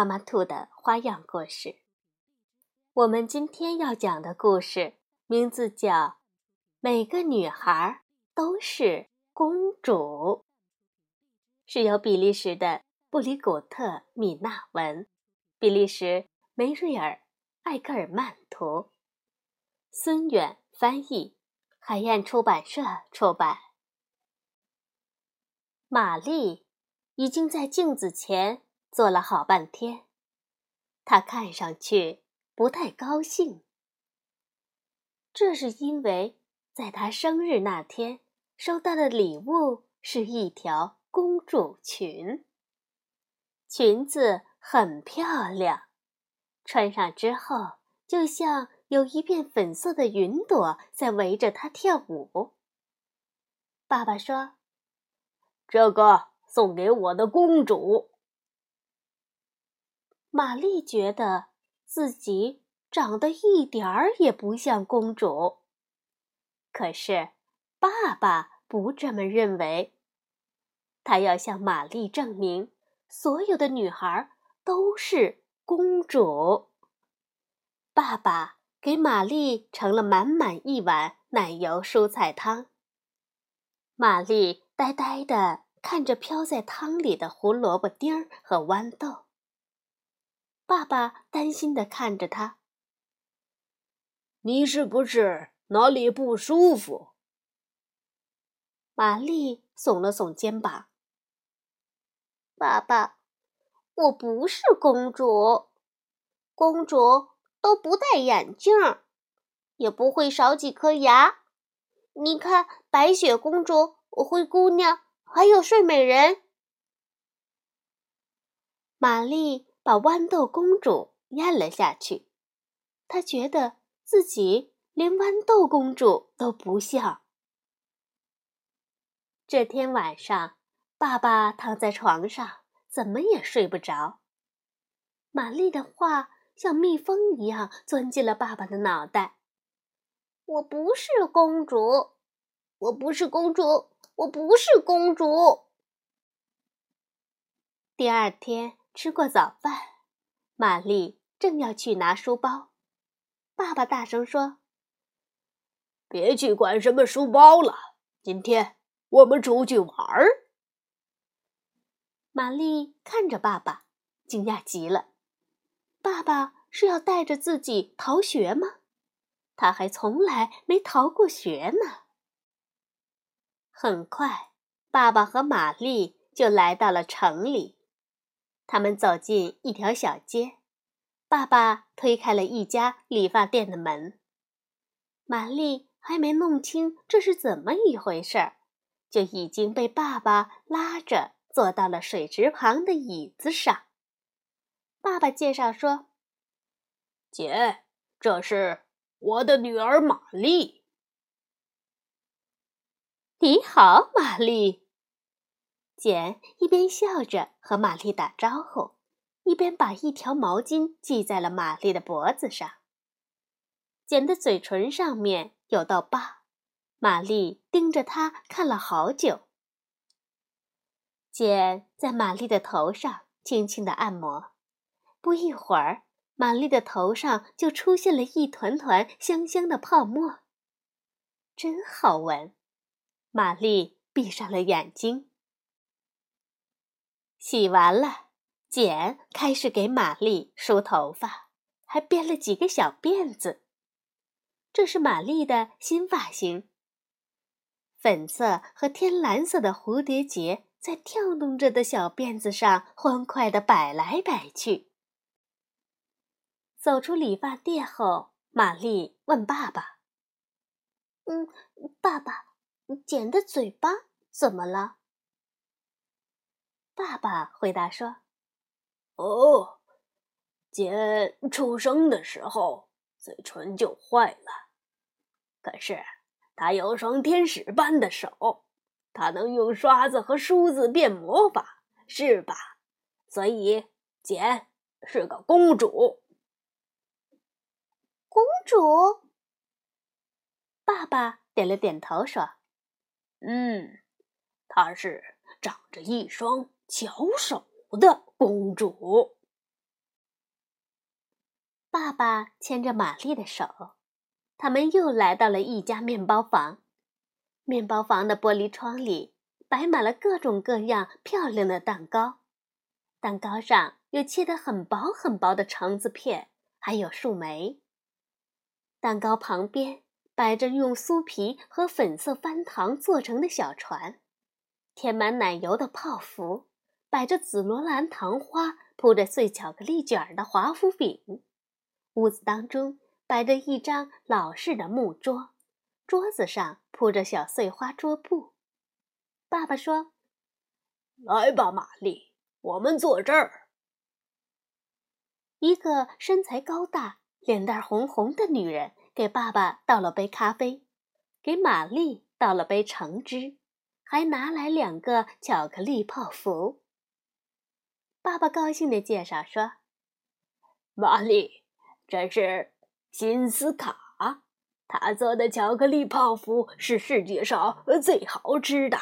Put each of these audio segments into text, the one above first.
妈妈兔的花样故事。我们今天要讲的故事名字叫《每个女孩都是公主》，是由比利时的布里古特·米纳文、比利时梅瑞尔·艾格尔曼图、孙远翻译，海燕出版社出版。玛丽已经在镜子前。坐了好半天，他看上去不太高兴。这是因为在他生日那天收到的礼物是一条公主裙。裙子很漂亮，穿上之后就像有一片粉色的云朵在围着她跳舞。爸爸说：“这个送给我的公主。”玛丽觉得自己长得一点儿也不像公主，可是爸爸不这么认为。他要向玛丽证明，所有的女孩都是公主。爸爸给玛丽盛了满满一碗奶油蔬菜汤。玛丽呆呆地看着飘在汤里的胡萝卜丁儿和豌豆。爸爸担心的看着他：“你是不是哪里不舒服？”玛丽耸了耸肩膀：“爸爸，我不是公主，公主都不戴眼镜，也不会少几颗牙。你看，白雪公主、灰姑娘，还有睡美人。”玛丽。把豌豆公主咽了下去，她觉得自己连豌豆公主都不像。这天晚上，爸爸躺在床上，怎么也睡不着。玛丽的话像蜜蜂一样钻进了爸爸的脑袋：“我不是公主，我不是公主，我不是公主。”第二天。吃过早饭，玛丽正要去拿书包，爸爸大声说：“别去管什么书包了，今天我们出去玩儿。”玛丽看着爸爸，惊讶极了。爸爸是要带着自己逃学吗？他还从来没逃过学呢。很快，爸爸和玛丽就来到了城里。他们走进一条小街，爸爸推开了一家理发店的门。玛丽还没弄清这是怎么一回事儿，就已经被爸爸拉着坐到了水池旁的椅子上。爸爸介绍说：“姐，这是我的女儿玛丽。”你好，玛丽。简一边笑着和玛丽打招呼，一边把一条毛巾系在了玛丽的脖子上。简的嘴唇上面有道疤，玛丽盯着他看了好久。简在玛丽的头上轻轻的按摩，不一会儿，玛丽的头上就出现了一团团香香的泡沫，真好闻。玛丽闭上了眼睛。洗完了，简开始给玛丽梳头发，还编了几个小辫子。这是玛丽的新发型。粉色和天蓝色的蝴蝶结在跳动着的小辫子上欢快地摆来摆去。走出理发店后，玛丽问爸爸：“嗯，爸爸，简的嘴巴怎么了？”爸爸回答说：“哦，简出生的时候嘴唇就坏了，可是他有双天使般的手，他能用刷子和梳子变魔法，是吧？所以简是个公主。公主，爸爸点了点头说：“嗯，她是长着一双巧手的公主。”爸爸牵着玛丽的手，他们又来到了一家面包房。面包房的玻璃窗里摆满了各种各样漂亮的蛋糕，蛋糕上有切得很薄很薄的橙子片，还有树莓。蛋糕旁边摆着用酥皮和粉色翻糖做成的小船，填满奶油的泡芙，摆着紫罗兰糖花铺着碎巧克力卷的华夫饼。屋子当中摆着一张老式的木桌，桌子上铺着小碎花桌布。爸爸说：“来吧，玛丽，我们坐这儿。”一个身材高大、脸蛋红红的女人给爸爸倒了杯咖啡，给玛丽倒了杯橙汁，还拿来两个巧克力泡芙。爸爸高兴地介绍说：“玛丽。”这是辛斯卡，他做的巧克力泡芙是世界上最好吃的。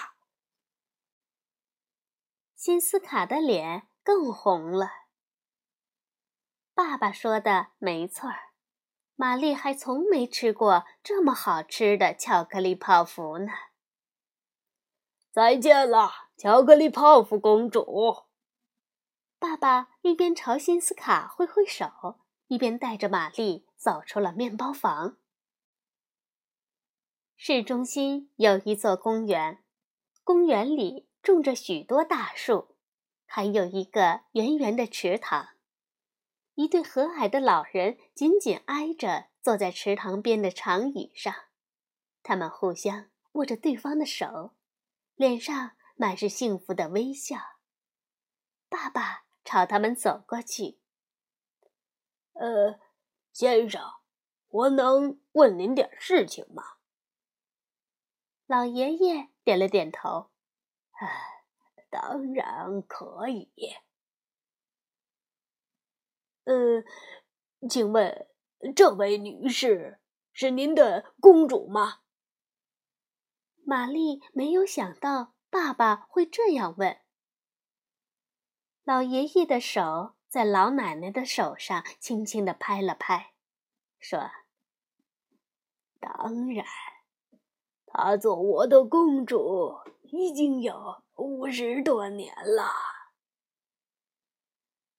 辛斯卡的脸更红了。爸爸说的没错儿，玛丽还从没吃过这么好吃的巧克力泡芙呢。再见了，巧克力泡芙公主。爸爸一边朝辛斯卡挥挥手。一边带着玛丽走出了面包房。市中心有一座公园，公园里种着许多大树，还有一个圆圆的池塘。一对和蔼的老人紧紧挨着坐在池塘边的长椅上，他们互相握着对方的手，脸上满是幸福的微笑。爸爸朝他们走过去。呃，先生，我能问您点事情吗？老爷爷点了点头。哎，当然可以。呃，请问这位女士是您的公主吗？玛丽没有想到爸爸会这样问。老爷爷的手。在老奶奶的手上轻轻地拍了拍，说：“当然，她做我的公主已经有五十多年了。”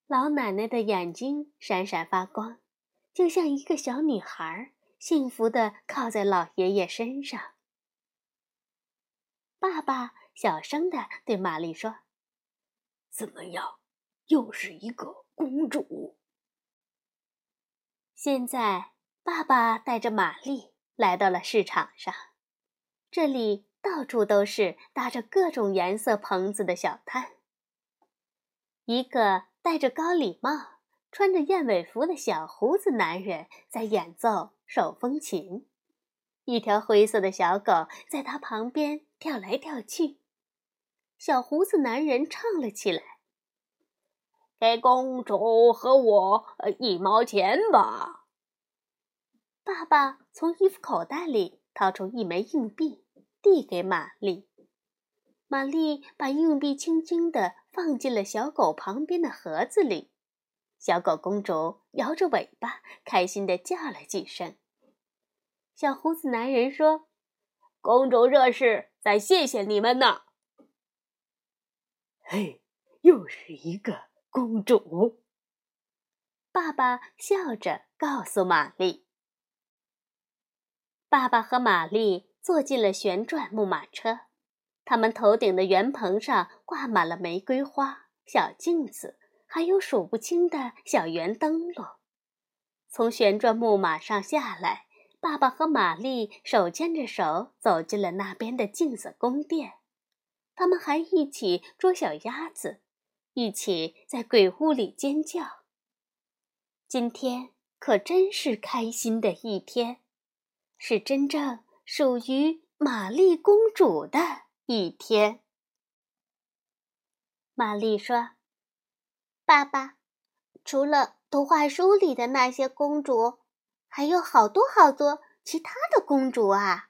老奶奶的眼睛闪闪发光，就像一个小女孩，幸福地靠在老爷爷身上。爸爸小声地对玛丽说：“怎么样？”又是一个公主。现在，爸爸带着玛丽来到了市场上，这里到处都是搭着各种颜色棚子的小摊。一个戴着高礼帽、穿着燕尾服的小胡子男人在演奏手风琴，一条灰色的小狗在他旁边跳来跳去。小胡子男人唱了起来。给公主和我一毛钱吧。爸爸从衣服口袋里掏出一枚硬币，递给玛丽。玛丽把硬币轻轻地放进了小狗旁边的盒子里。小狗公主摇着尾巴，开心地叫了几声。小胡子男人说：“公主这是在谢谢你们呢。”嘿，又是一个。公主，爸爸笑着告诉玛丽。爸爸和玛丽坐进了旋转木马车，他们头顶的圆棚上挂满了玫瑰花、小镜子，还有数不清的小圆灯笼。从旋转木马上下来，爸爸和玛丽手牵着手走进了那边的镜子宫殿，他们还一起捉小鸭子。一起在鬼屋里尖叫。今天可真是开心的一天，是真正属于玛丽公主的一天。玛丽说：“爸爸，除了图画书里的那些公主，还有好多好多其他的公主啊。”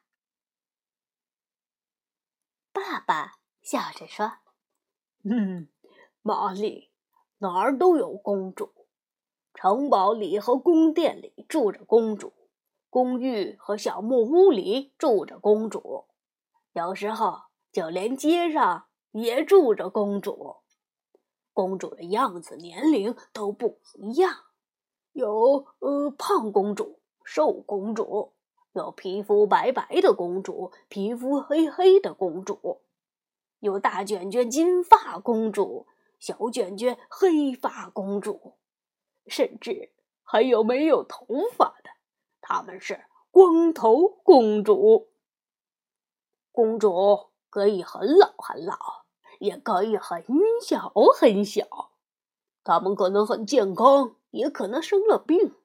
爸爸笑着说：“嗯，玛丽，哪儿都有公主。城堡里和宫殿里住着公主，公寓和小木屋里住着公主，有时候就连街上。”也住着公主，公主的样子、年龄都不一样，有呃胖公主、瘦公主，有皮肤白白的公主、皮肤黑黑的公主，有大卷卷金发公主、小卷卷黑发公主，甚至还有没有头发的，他们是光头公主。公主可以很老很老。也可以很小很小，他们可能很健康，也可能生了病。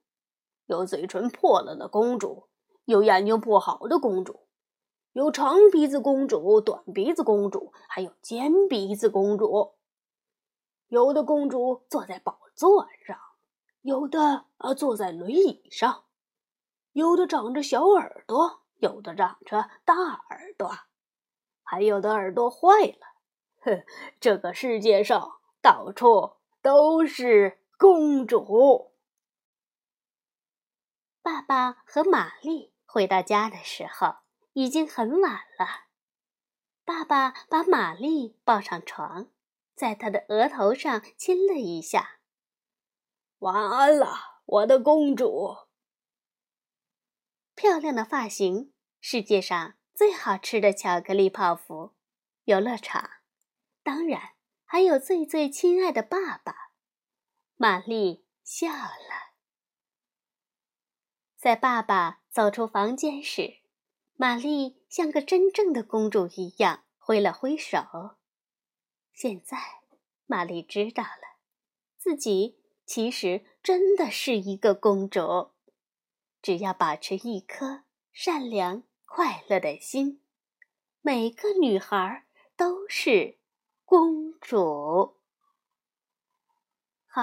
有嘴唇破了的公主，有眼睛不好的公主，有长鼻子公主、短鼻子公主，还有尖鼻子公主。有的公主坐在宝座上，有的啊坐在轮椅上，有的长着小耳朵，有的长着大耳朵，还有的耳朵坏了。哼，这个世界上到处都是公主。爸爸和玛丽回到家的时候已经很晚了。爸爸把玛丽抱上床，在他的额头上亲了一下。晚安了，我的公主。漂亮的发型，世界上最好吃的巧克力泡芙，游乐场。当然，还有最最亲爱的爸爸，玛丽笑了。在爸爸走出房间时，玛丽像个真正的公主一样挥了挥手。现在，玛丽知道了，自己其实真的是一个公主。只要保持一颗善良快乐的心，每个女孩都是。公主，好，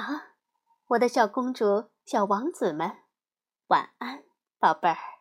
我的小公主、小王子们，晚安，宝贝儿。